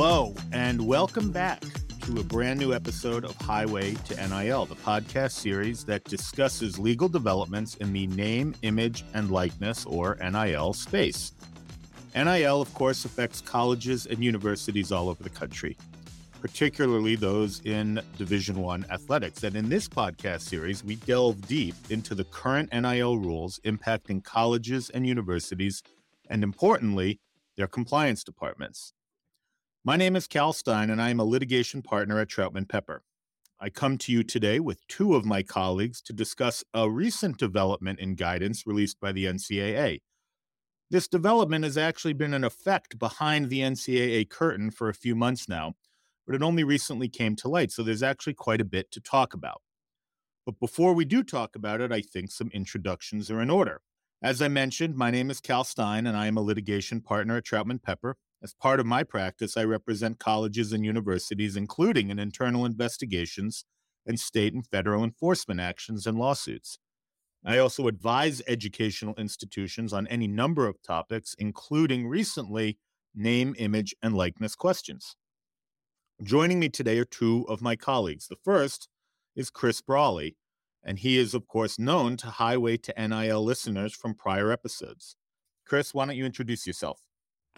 Hello, and welcome back to a brand new episode of Highway to NIL, the podcast series that discusses legal developments in the name, image, and likeness, or NIL space. NIL, of course, affects colleges and universities all over the country, particularly those in Division One athletics. And in this podcast series, we delve deep into the current NIL rules impacting colleges and universities, and importantly, their compliance departments. My name is Cal Stein, and I am a litigation partner at Troutman Pepper. I come to you today with two of my colleagues to discuss a recent development in guidance released by the NCAA. This development has actually been in effect behind the NCAA curtain for a few months now, but it only recently came to light, so there's actually quite a bit to talk about. But before we do talk about it, I think some introductions are in order. As I mentioned, my name is Cal Stein, and I am a litigation partner at Troutman Pepper. As part of my practice, I represent colleges and universities, including in internal investigations and state and federal enforcement actions and lawsuits. I also advise educational institutions on any number of topics, including recently name, image, and likeness questions. Joining me today are two of my colleagues. The first is Chris Brolley, and he is, of course, known to Highway to NIL listeners from prior episodes. Chris, why don't you introduce yourself?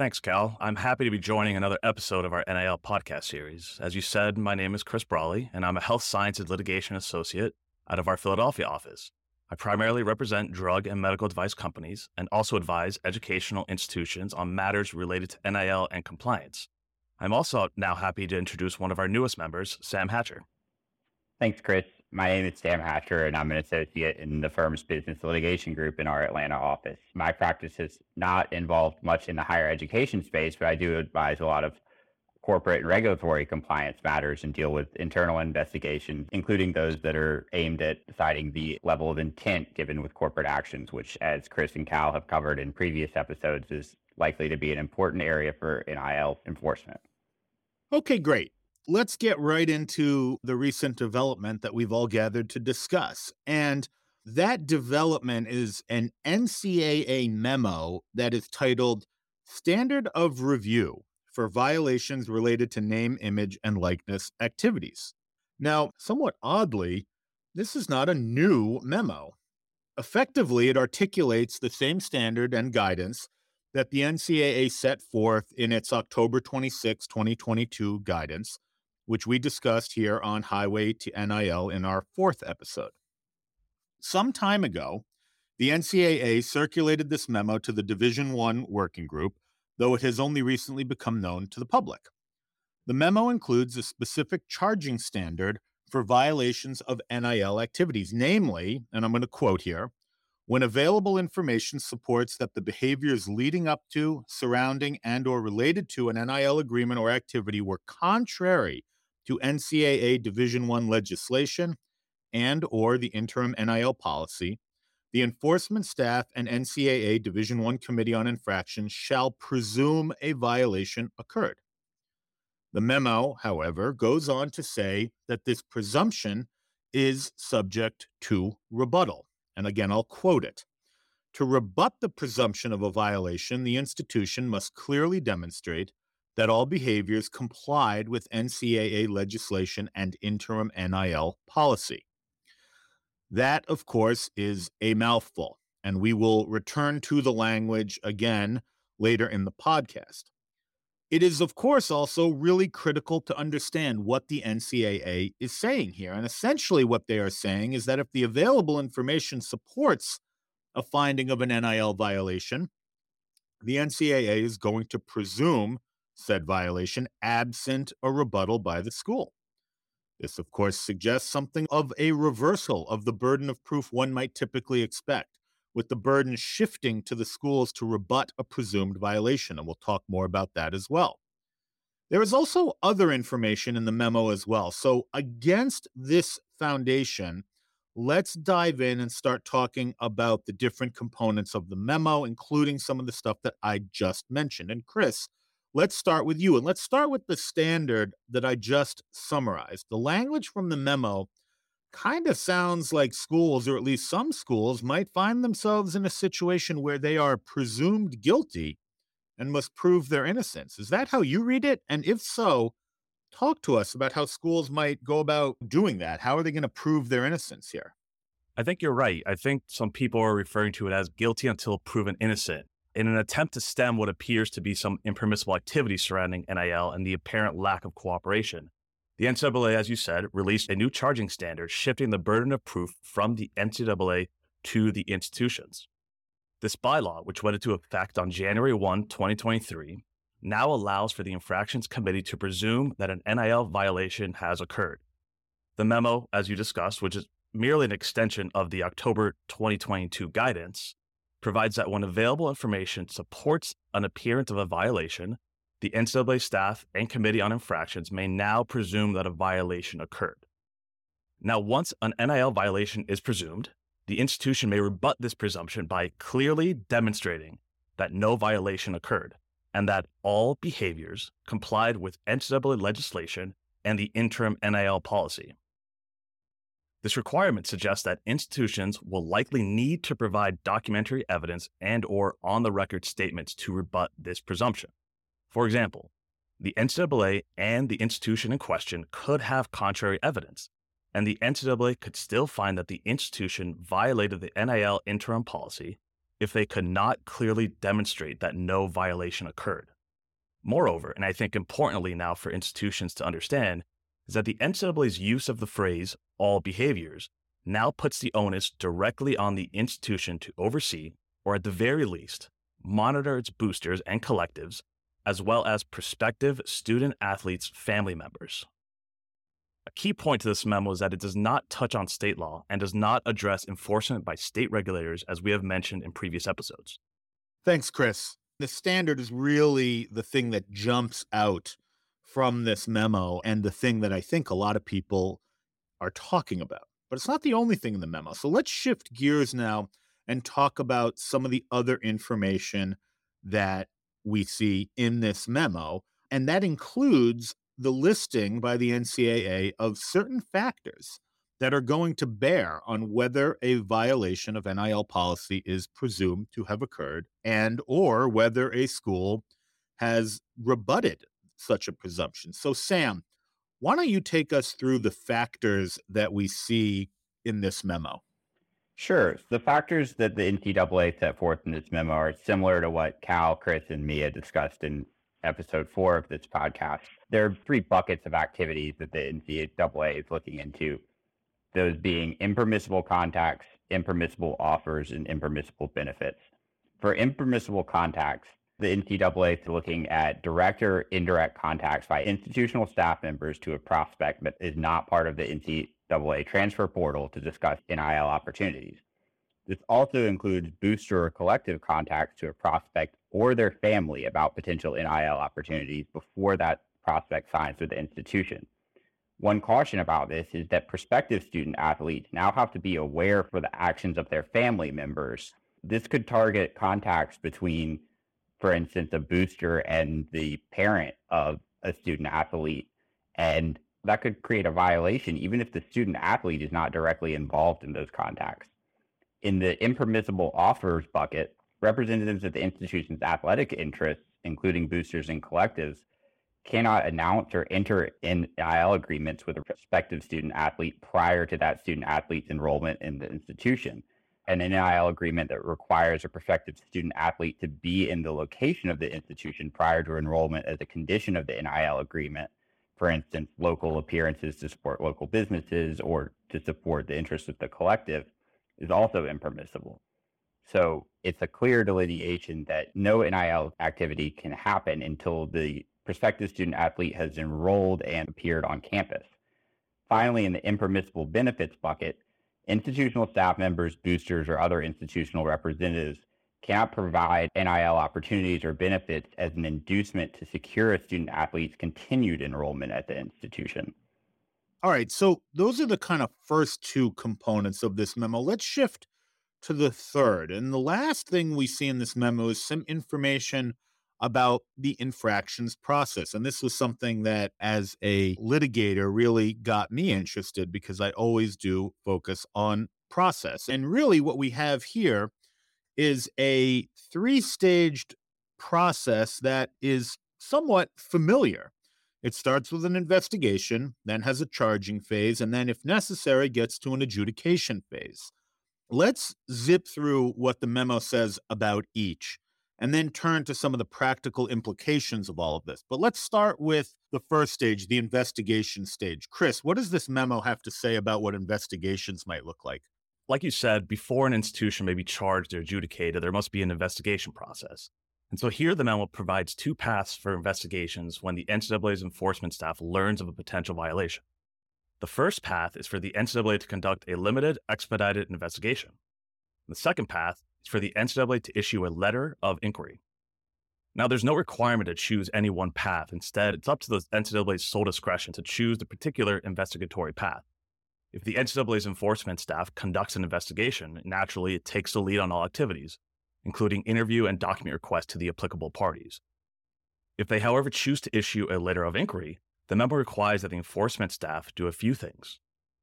Thanks, Cal. I'm happy to be joining another episode of our NIL podcast series. As you said, my name is Chris Brolley, and I'm a health sciences litigation associate out of our Philadelphia office. I primarily represent drug and medical device companies and also advise educational institutions on matters related to NIL and compliance. I'm also now happy to introduce one of our newest members, Sam Hatcher. Thanks, Chris. My name is Sam Hatcher, and I'm an associate in the firm's business litigation group in our Atlanta office. My practice has not involved much in the higher education space, but I do advise a lot of corporate and regulatory compliance matters and deal with internal investigations, including those that are aimed at deciding the level of intent given with corporate actions, which, as Chris and Cal have covered in previous episodes, is likely to be an important area for NIL enforcement. Okay, great let's get right into the recent development that we've all gathered to discuss. And that development is an NCAA memo that is titled Standard of Review for Violations Related to Name, Image, and Likeness Activities. Now, somewhat oddly, this is not a new memo. Effectively, it articulates the same standard and guidance that the NCAA set forth in its October 26, 2022 guidance which we discussed here on Highway to NIL in our fourth episode. Some time ago, the NCAA circulated this memo to the Division 1 working group, though it has only recently become known to the public. The memo includes a specific charging standard for violations of NIL activities, namely, and I'm going to quote here, when available information supports that the behaviors leading up to, surrounding, and or related to an NIL agreement or activity were contrary to NCAA Division 1 legislation and or the interim NIL policy, the enforcement staff and NCAA Division 1 Committee on Infractions shall presume a violation occurred. The memo, however, goes on to say that this presumption is subject to rebuttal. And again, I'll quote it. To rebut the presumption of a violation, the institution must clearly demonstrate that all behaviors complied with NCAA legislation and interim NIL policy. That, of course, is a mouthful, and we will return to the language again later in the podcast. It is, of course, also really critical to understand what the NCAA is saying here. And essentially, what they are saying is that if the available information supports a finding of an NIL violation, the NCAA is going to presume said violation absent a rebuttal by the school. This, of course, suggests something of a reversal of the burden of proof one might typically expect, with the burden shifting to the schools to rebut a presumed violation. And we'll talk more about that as well. There is also other information in the memo as well. So, against this foundation, let's dive in and start talking about the different components of the memo, including some of the stuff that I just mentioned. And, Chris, Let's start with you. And let's start with the standard that I just summarized. The language from the memo kind of sounds like schools, or at least some schools, might find themselves in a situation where they are presumed guilty and must prove their innocence. Is that how you read it? And if so, talk to us about how schools might go about doing that. How are they going to prove their innocence here? I think you're right. I think some people are referring to it as guilty until proven innocent in an attempt to stem what appears to be some impermissible activity surrounding NIL and the apparent lack of cooperation. The NCAA, as you said, released a new charging standard, shifting the burden of proof from the NCAA to the institutions. This bylaw, which went into effect on January 1, 2023, now allows for the Infractions Committee to presume that an NIL violation has occurred. The memo, as you discussed, which is merely an extension of the October 2022 guidance, provides that when available information supports an appearance of a violation, the NCAA staff and Committee on Infractions may now presume that a violation occurred. Now, once an NIL violation is presumed, the institution may rebut this presumption by clearly demonstrating that no violation occurred and that all behaviors complied with NCAA legislation and the interim NIL policy. This requirement suggests that institutions will likely need to provide documentary evidence and or on-the-record statements to rebut this presumption. For example, the NCAA and the institution in question could have contrary evidence, and the NCAA could still find that the institution violated the NIL interim policy if they could not clearly demonstrate that no violation occurred. Moreover, and I think importantly now for institutions to understand, is that the NCAA's use of the phrase all behaviors now puts the onus directly on the institution to oversee, or at the very least, monitor its boosters and collectives, as well as prospective student athletes' family members. A key point to this memo is that it does not touch on state law and does not address enforcement by state regulators, as we have mentioned in previous episodes. Thanks, Chris. The standard is really the thing that jumps out from this memo and the thing that I think a lot of people are talking about. But it's not the only thing in the memo. So let's shift gears now and talk about some of the other information that we see in this memo. And that includes the listing by the NCAA of certain factors that are going to bear on whether a violation of NIL policy is presumed to have occurred and or whether a school has rebutted such a presumption. So, Sam, why don't you take us through the factors that we see in this memo? Sure. The factors that the NCAA set forth in this memo are similar to what Cal, Chris, and Mia discussed in episode four of this podcast. There are three buckets of activities that the NCAA is looking into those being impermissible contacts, impermissible offers, and impermissible benefits. For impermissible contacts, the NCAA is looking at direct or indirect contacts by institutional staff members to a prospect that is not part of the NCAA transfer portal to discuss NIL opportunities. This also includes booster or collective contacts to a prospect or their family about potential NIL opportunities before that prospect signs with the institution. One caution about this is that prospective student athletes now have to be aware for the actions of their family members. This could target contacts between for instance, a booster and the parent of a student athlete. And that could create a violation, even if the student athlete is not directly involved in those contacts. In the impermissible offers bucket, representatives of the institution's athletic interests, including boosters and collectives, cannot announce or enter in NIL agreements with a prospective student athlete prior to that student athlete's enrollment in the institution an NIL agreement that requires a prospective student athlete to be in the location of the institution prior to enrollment as a condition of the NIL agreement. For instance, local appearances to support local businesses or to support the interests of the collective is also impermissible. So it's a clear delineation that no NIL activity can happen until the prospective student athlete has enrolled and appeared on campus. Finally, in the impermissible benefits bucket, Institutional staff members, boosters, or other institutional representatives cannot provide NIL opportunities or benefits as an inducement to secure a student athlete's continued enrollment at the institution. All right. So those are the kind of first two components of this memo. Let's shift to the third. And the last thing we see in this memo is some information about the infractions process. And this was something that, as a litigator, really got me interested because I always do focus on process. And really, what we have here is a three staged process that is somewhat familiar. It starts with an investigation, then has a charging phase, and then, if necessary, gets to an adjudication phase. Let's zip through what the memo says about each and then turn to some of the practical implications of all of this. But let's start with the first stage, the investigation stage. Chris, what does this memo have to say about what investigations might look like? Like you said, before an institution may be charged or adjudicated, there must be an investigation process. And so here the memo provides two paths for investigations when the NCAA's enforcement staff learns of a potential violation. The first path is for the NCAA to conduct a limited, expedited investigation. The second path for the NCAA to issue a letter of inquiry. Now, there's no requirement to choose any one path. Instead, it's up to the NCAA's sole discretion to choose the particular investigatory path. If the NCAA's enforcement staff conducts an investigation, naturally it takes the lead on all activities, including interview and document requests to the applicable parties. If they, however, choose to issue a letter of inquiry, the memo requires that the enforcement staff do a few things.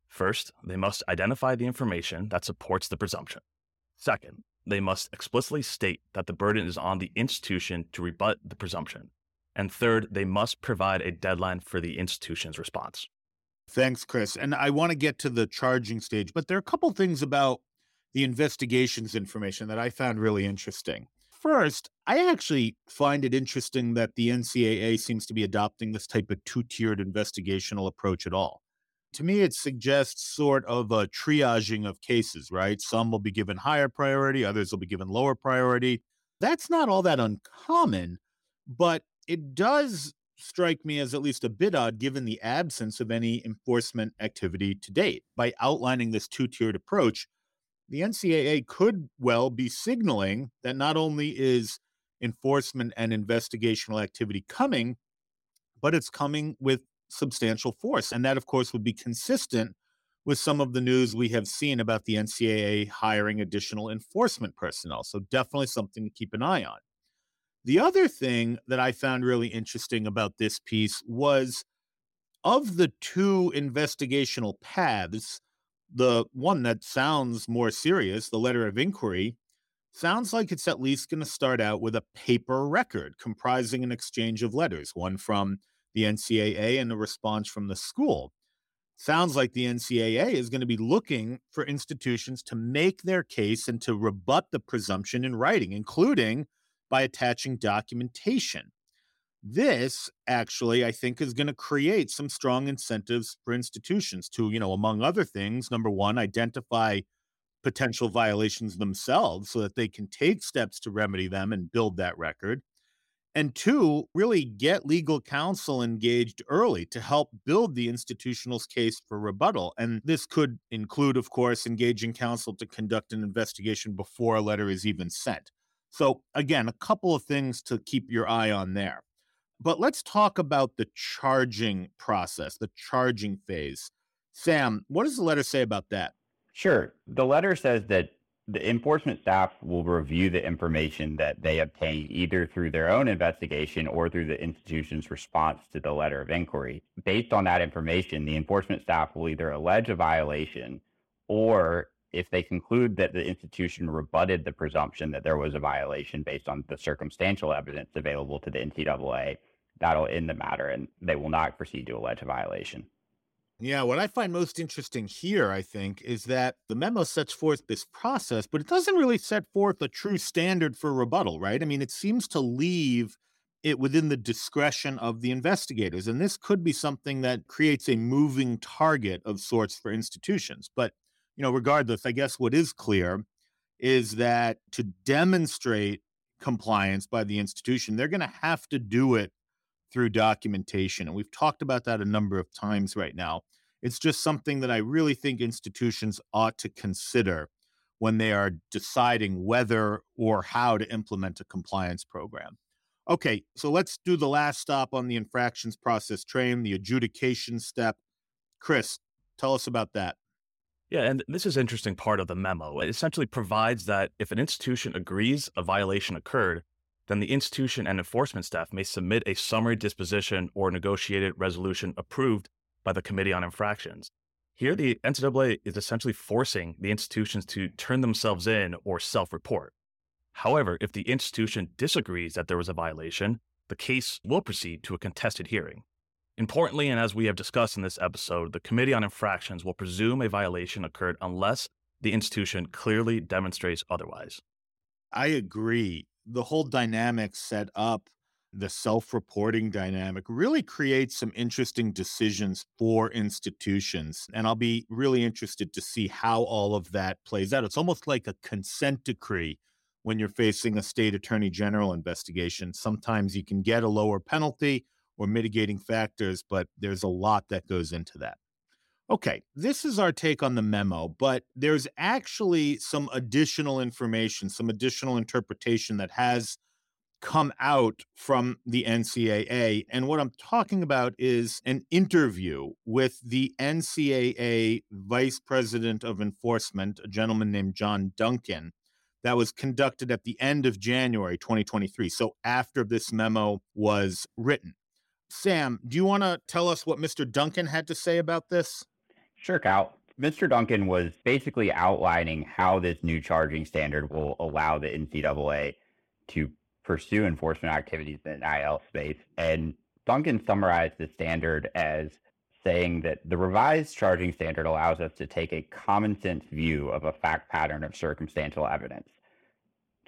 First, they must identify the information that supports the presumption. Second, they must explicitly state that the burden is on the institution to rebut the presumption. And third, they must provide a deadline for the institution's response. Thanks, Chris. And I want to get to the charging stage, but there are a couple things about the investigations information that I found really interesting. First, I actually find it interesting that the NCAA seems to be adopting this type of two tiered investigational approach at all to me, it suggests sort of a triaging of cases, right? Some will be given higher priority, others will be given lower priority. That's not all that uncommon, but it does strike me as at least a bit odd given the absence of any enforcement activity to date. By outlining this two tiered approach, the NCAA could well be signaling that not only is enforcement and investigational activity coming, but it's coming with substantial force. And that, of course, would be consistent with some of the news we have seen about the NCAA hiring additional enforcement personnel. So, definitely something to keep an eye on. The other thing that I found really interesting about this piece was of the two investigational paths, the one that sounds more serious, the letter of inquiry, sounds like it's at least going to start out with a paper record comprising an exchange of letters, one from the NCAA and the response from the school. Sounds like the NCAA is going to be looking for institutions to make their case and to rebut the presumption in writing, including by attaching documentation. This actually, I think, is going to create some strong incentives for institutions to, you know, among other things, number one, identify potential violations themselves so that they can take steps to remedy them and build that record and two, really get legal counsel engaged early to help build the institutional's case for rebuttal. And this could include, of course, engaging counsel to conduct an investigation before a letter is even sent. So, again, a couple of things to keep your eye on there. But let's talk about the charging process, the charging phase. Sam, what does the letter say about that? Sure. The letter says that the enforcement staff will review the information that they obtain either through their own investigation or through the institution's response to the letter of inquiry. Based on that information, the enforcement staff will either allege a violation or if they conclude that the institution rebutted the presumption that there was a violation based on the circumstantial evidence available to the NCAA, that'll end the matter and they will not proceed to allege a violation. Yeah, what I find most interesting here, I think, is that the memo sets forth this process, but it doesn't really set forth a true standard for rebuttal, right? I mean, it seems to leave it within the discretion of the investigators. And this could be something that creates a moving target of sorts for institutions. But, you know, regardless, I guess what is clear is that to demonstrate compliance by the institution, they're going to have to do it through documentation. And we've talked about that a number of times right now. It's just something that I really think institutions ought to consider when they are deciding whether or how to implement a compliance program. Okay, so let's do the last stop on the infractions process train, the adjudication step. Chris, tell us about that. Yeah, and this is interesting part of the memo. It essentially provides that if an institution agrees a violation occurred, then the institution and enforcement staff may submit a summary disposition or negotiated resolution approved by the Committee on Infractions. Here, the NCAA is essentially forcing the institutions to turn themselves in or self report. However, if the institution disagrees that there was a violation, the case will proceed to a contested hearing. Importantly, and as we have discussed in this episode, the Committee on Infractions will presume a violation occurred unless the institution clearly demonstrates otherwise. I agree. The whole dynamic set up, the self reporting dynamic, really creates some interesting decisions for institutions. And I'll be really interested to see how all of that plays out. It's almost like a consent decree when you're facing a state attorney general investigation. Sometimes you can get a lower penalty or mitigating factors, but there's a lot that goes into that. Okay, this is our take on the memo, but there's actually some additional information, some additional interpretation that has come out from the NCAA. And what I'm talking about is an interview with the NCAA Vice President of Enforcement, a gentleman named Jon Duncan, that was conducted at the end of January 2023. So after this memo was written. Sam, do you want to tell us what Mr. Duncan had to say about this? Sure, Cal. Mr. Duncan was basically outlining how this new charging standard will allow the NCAA to pursue enforcement activities in the space. And Duncan summarized the standard as saying that the revised charging standard allows us to take a common sense view of a fact pattern of circumstantial evidence.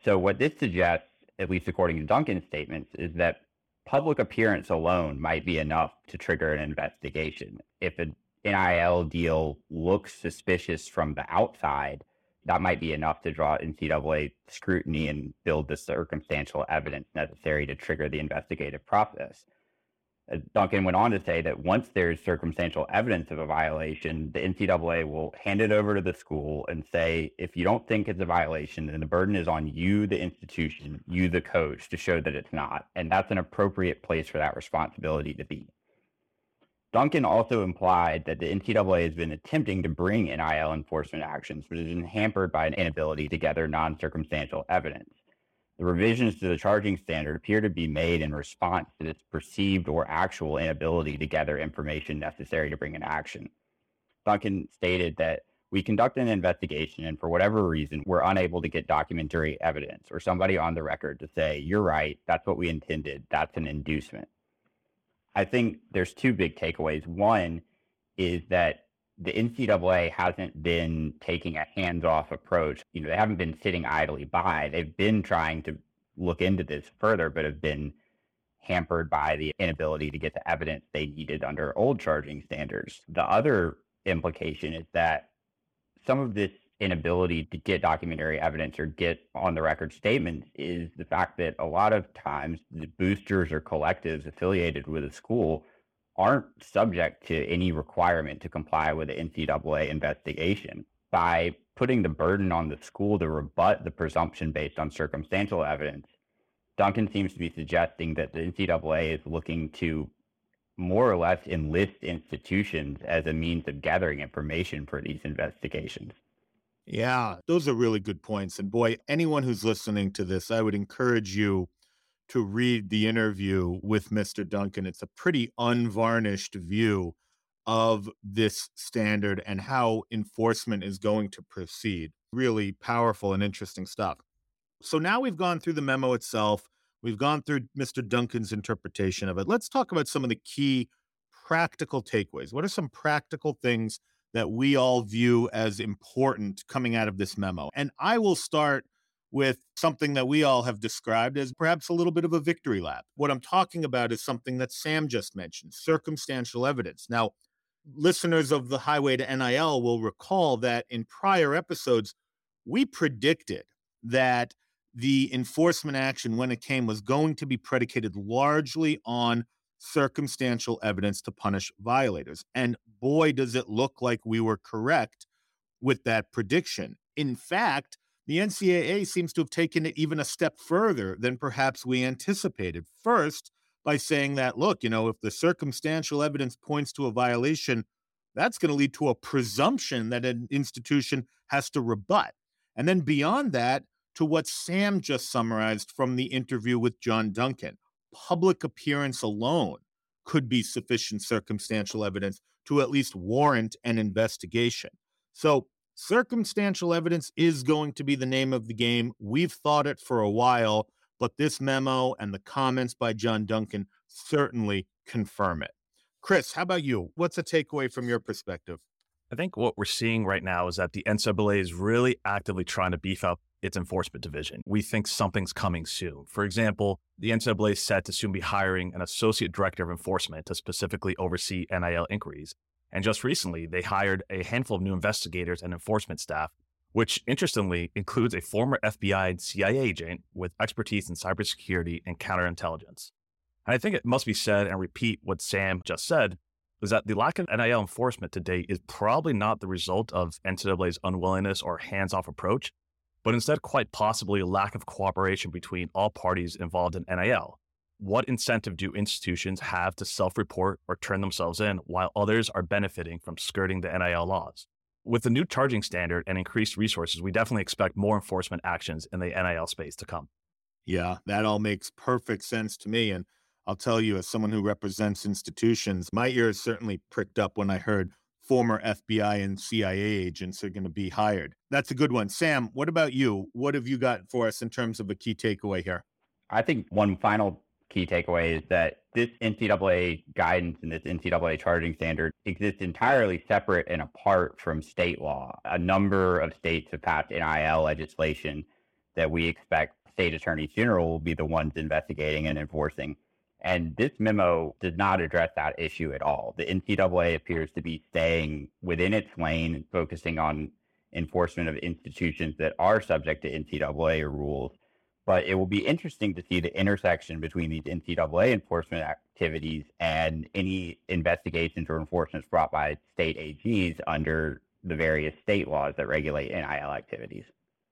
So, what this suggests, at least according to Duncan's statements, is that public appearance alone might be enough to trigger an investigation. If an NIL deal looks suspicious from the outside, that might be enough to draw NCAA scrutiny and build the circumstantial evidence necessary to trigger the investigative process. Uh, Duncan went on to say that once there's circumstantial evidence of a violation, the NCAA will hand it over to the school and say, if you don't think it's a violation, then the burden is on you, the institution, you, the coach, to show that it's not. And that's an appropriate place for that responsibility to be. Duncan also implied that the NCAA has been attempting to bring NIL enforcement actions, but has been hampered by an inability to gather non circumstantial evidence. The revisions to the charging standard appear to be made in response to this perceived or actual inability to gather information necessary to bring an action. Duncan stated that we conduct an investigation and for whatever reason we're unable to get documentary evidence or somebody on the record to say you're right that's what we intended that's an inducement i think there's two big takeaways one is that the NCAA hasn't been taking a hands off approach. You know, they haven't been sitting idly by. They've been trying to look into this further, but have been hampered by the inability to get the evidence they needed under old charging standards. The other implication is that some of this inability to get documentary evidence or get on the record statements is the fact that a lot of times the boosters or collectives affiliated with a school aren't subject to any requirement to comply with the NCAA investigation. By putting the burden on the school to rebut the presumption based on circumstantial evidence, Duncan seems to be suggesting that the NCAA is looking to more or less enlist institutions as a means of gathering information for these investigations. Yeah, those are really good points. And boy, anyone who's listening to this, I would encourage you to read the interview with Mr. Duncan. It's a pretty unvarnished view of this standard and how enforcement is going to proceed. Really powerful and interesting stuff. So now we've gone through the memo itself. We've gone through Mr. Duncan's interpretation of it. Let's talk about some of the key practical takeaways. What are some practical things that we all view as important coming out of this memo? And I will start with something that we all have described as perhaps a little bit of a victory lap. What I'm talking about is something that Sam just mentioned circumstantial evidence. Now, listeners of the Highway to NIL will recall that in prior episodes, we predicted that the enforcement action, when it came, was going to be predicated largely on circumstantial evidence to punish violators. And boy, does it look like we were correct with that prediction. In fact, the NCAA seems to have taken it even a step further than perhaps we anticipated. First, by saying that, look, you know, if the circumstantial evidence points to a violation, that's going to lead to a presumption that an institution has to rebut. And then beyond that, to what Sam just summarized from the interview with Jon Duncan, public appearance alone could be sufficient circumstantial evidence to at least warrant an investigation. So Circumstantial evidence is going to be the name of the game. We've thought it for a while, but this memo and the comments by Jon Duncan certainly confirm it. Chris, how about you? What's a takeaway from your perspective? I think what we're seeing right now is that the NCAA is really actively trying to beef up its enforcement division. We think something's coming soon. For example, the NCAA is set to soon be hiring an associate director of enforcement to specifically oversee NIL inquiries. And just recently, they hired a handful of new investigators and enforcement staff, which interestingly includes a former FBI and CIA agent with expertise in cybersecurity and counterintelligence. And I think it must be said and repeat what Sam just said is that the lack of NIL enforcement to date is probably not the result of NCAA's unwillingness or hands off approach, but instead quite possibly a lack of cooperation between all parties involved in NIL. What incentive do institutions have to self report or turn themselves in while others are benefiting from skirting the NIL laws? With the new charging standard and increased resources, we definitely expect more enforcement actions in the NIL space to come. Yeah, that all makes perfect sense to me. And I'll tell you, as someone who represents institutions, my ears certainly pricked up when I heard former FBI and CIA agents are going to be hired. That's a good one. Sam, what about you? What have you got for us in terms of a key takeaway here? I think one final key takeaway is that this NCAA guidance and this NCAA charging standard exists entirely separate and apart from state law. A number of states have passed NIL legislation that we expect state attorneys general will be the ones investigating and enforcing. And this memo did not address that issue at all. The NCAA appears to be staying within its lane and focusing on enforcement of institutions that are subject to NCAA rules. But it will be interesting to see the intersection between these NCAA enforcement activities and any investigations or enforcements brought by state AGs under the various state laws that regulate NIL activities.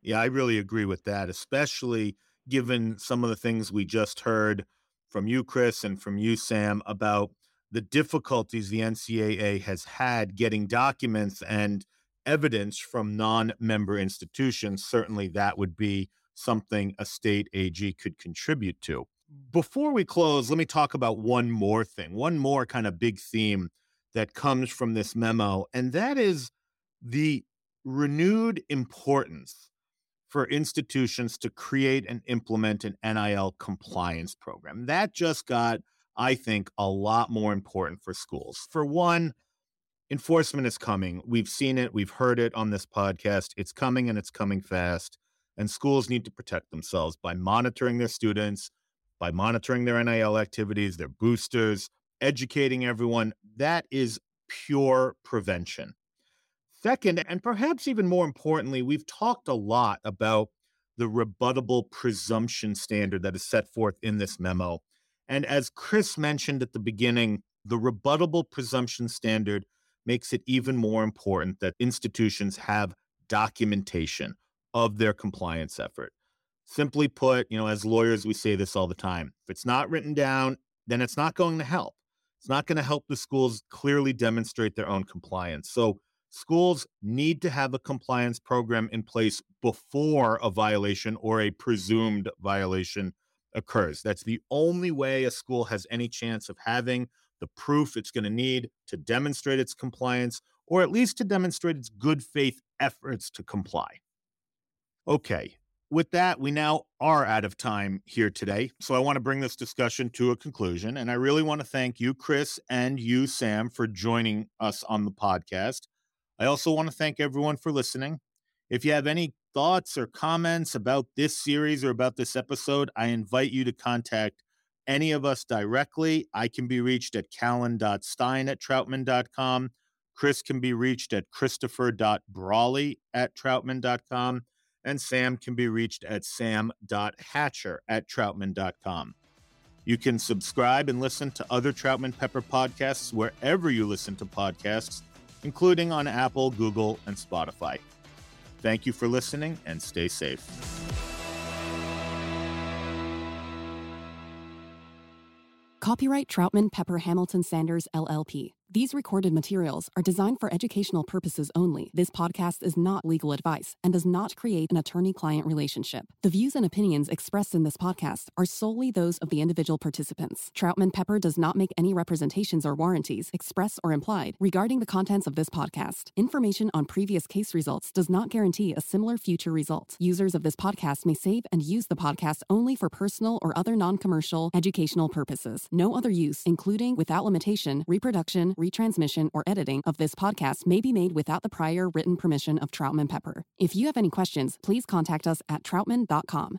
Yeah, I really agree with that, especially given some of the things we just heard from you, Chris, and from you, Sam, about the difficulties the NCAA has had getting documents and evidence from non member institutions. Certainly, that would be something a state AG could contribute to. Before we close, let me talk about one more thing, one more kind of big theme that comes from this memo, and that is the renewed importance for institutions to create and implement an NIL compliance program. That just got, I think, a lot more important for schools. For one, enforcement is coming. We've seen it, we've heard it on this podcast. It's coming and it's coming fast. And schools need to protect themselves by monitoring their students, by monitoring their NIL activities, their boosters, educating everyone. That is pure prevention. Second, and perhaps even more importantly, we've talked a lot about the rebuttable presumption standard that is set forth in this memo. And as Chris mentioned at the beginning, the rebuttable presumption standard makes it even more important that institutions have documentation of their compliance effort. Simply put, you know, as lawyers, we say this all the time if it's not written down, then it's not going to help. It's not going to help the schools clearly demonstrate their own compliance. So, schools need to have a compliance program in place before a violation or a presumed violation occurs. That's the only way a school has any chance of having the proof it's going to need to demonstrate its compliance or at least to demonstrate its good faith efforts to comply. Okay, with that, we now are out of time here today. So I want to bring this discussion to a conclusion. And I really want to thank you, Chris, and you, Sam, for joining us on the podcast. I also want to thank everyone for listening. If you have any thoughts or comments about this series or about this episode, I invite you to contact any of us directly. I can be reached at callan.stein at troutman.com. Chris can be reached at christopher.brolley at troutman.com. And Sam can be reached at sam.hatcher at troutman.com. You can subscribe and listen to other Troutman Pepper podcasts wherever you listen to podcasts including on Apple, Google, and Spotify. Thank you for listening and stay safe. Copyright Troutman Pepper Hamilton Sanders, LLP. These recorded materials are designed for educational purposes only. This podcast is not legal advice and does not create an attorney client relationship. The views and opinions expressed in this podcast are solely those of the individual participants. Troutman Pepper does not make any representations or warranties, express or implied, regarding the contents of this podcast. Information on previous case results does not guarantee a similar future result. Users of this podcast may save and use the podcast only for personal or other non commercial educational purposes. No other use, including without limitation, reproduction, retransmission, or editing of this podcast may be made without the prior written permission of Troutman Pepper. If you have any questions, please contact us at troutman.com.